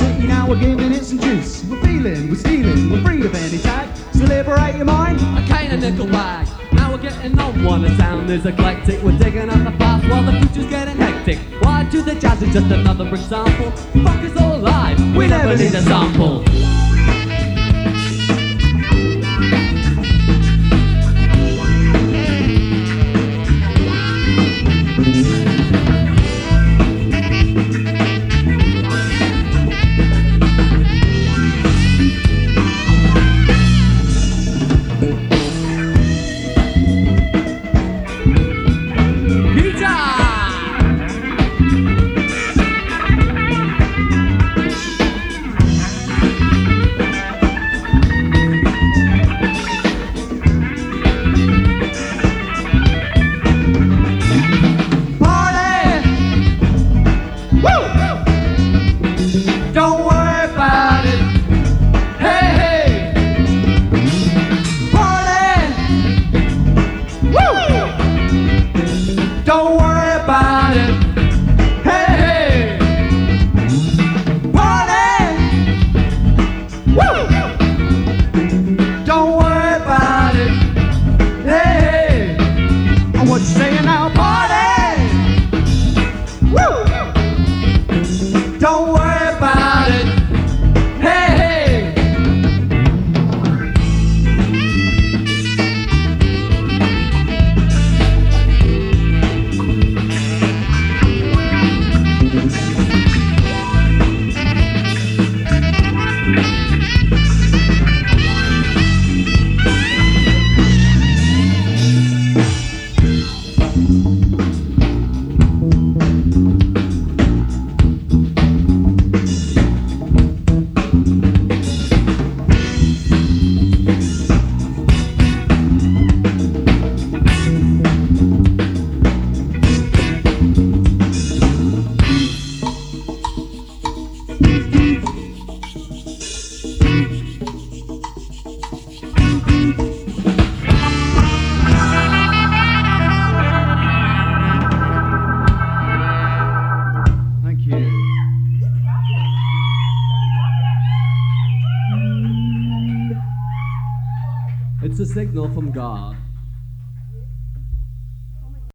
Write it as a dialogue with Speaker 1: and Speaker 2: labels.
Speaker 1: now, we're giving it some juice. We're feeling, we're stealing, we're free of any tag. So liberate your mind,
Speaker 2: a cane and nickel bag. Now we're getting on one, the sound is eclectic. We're digging up the past while the future's getting hectic. Why do the jazz is just another example? Fuck is all alive, we, we never need a sample.
Speaker 1: Don't worry
Speaker 2: It's a signal from God.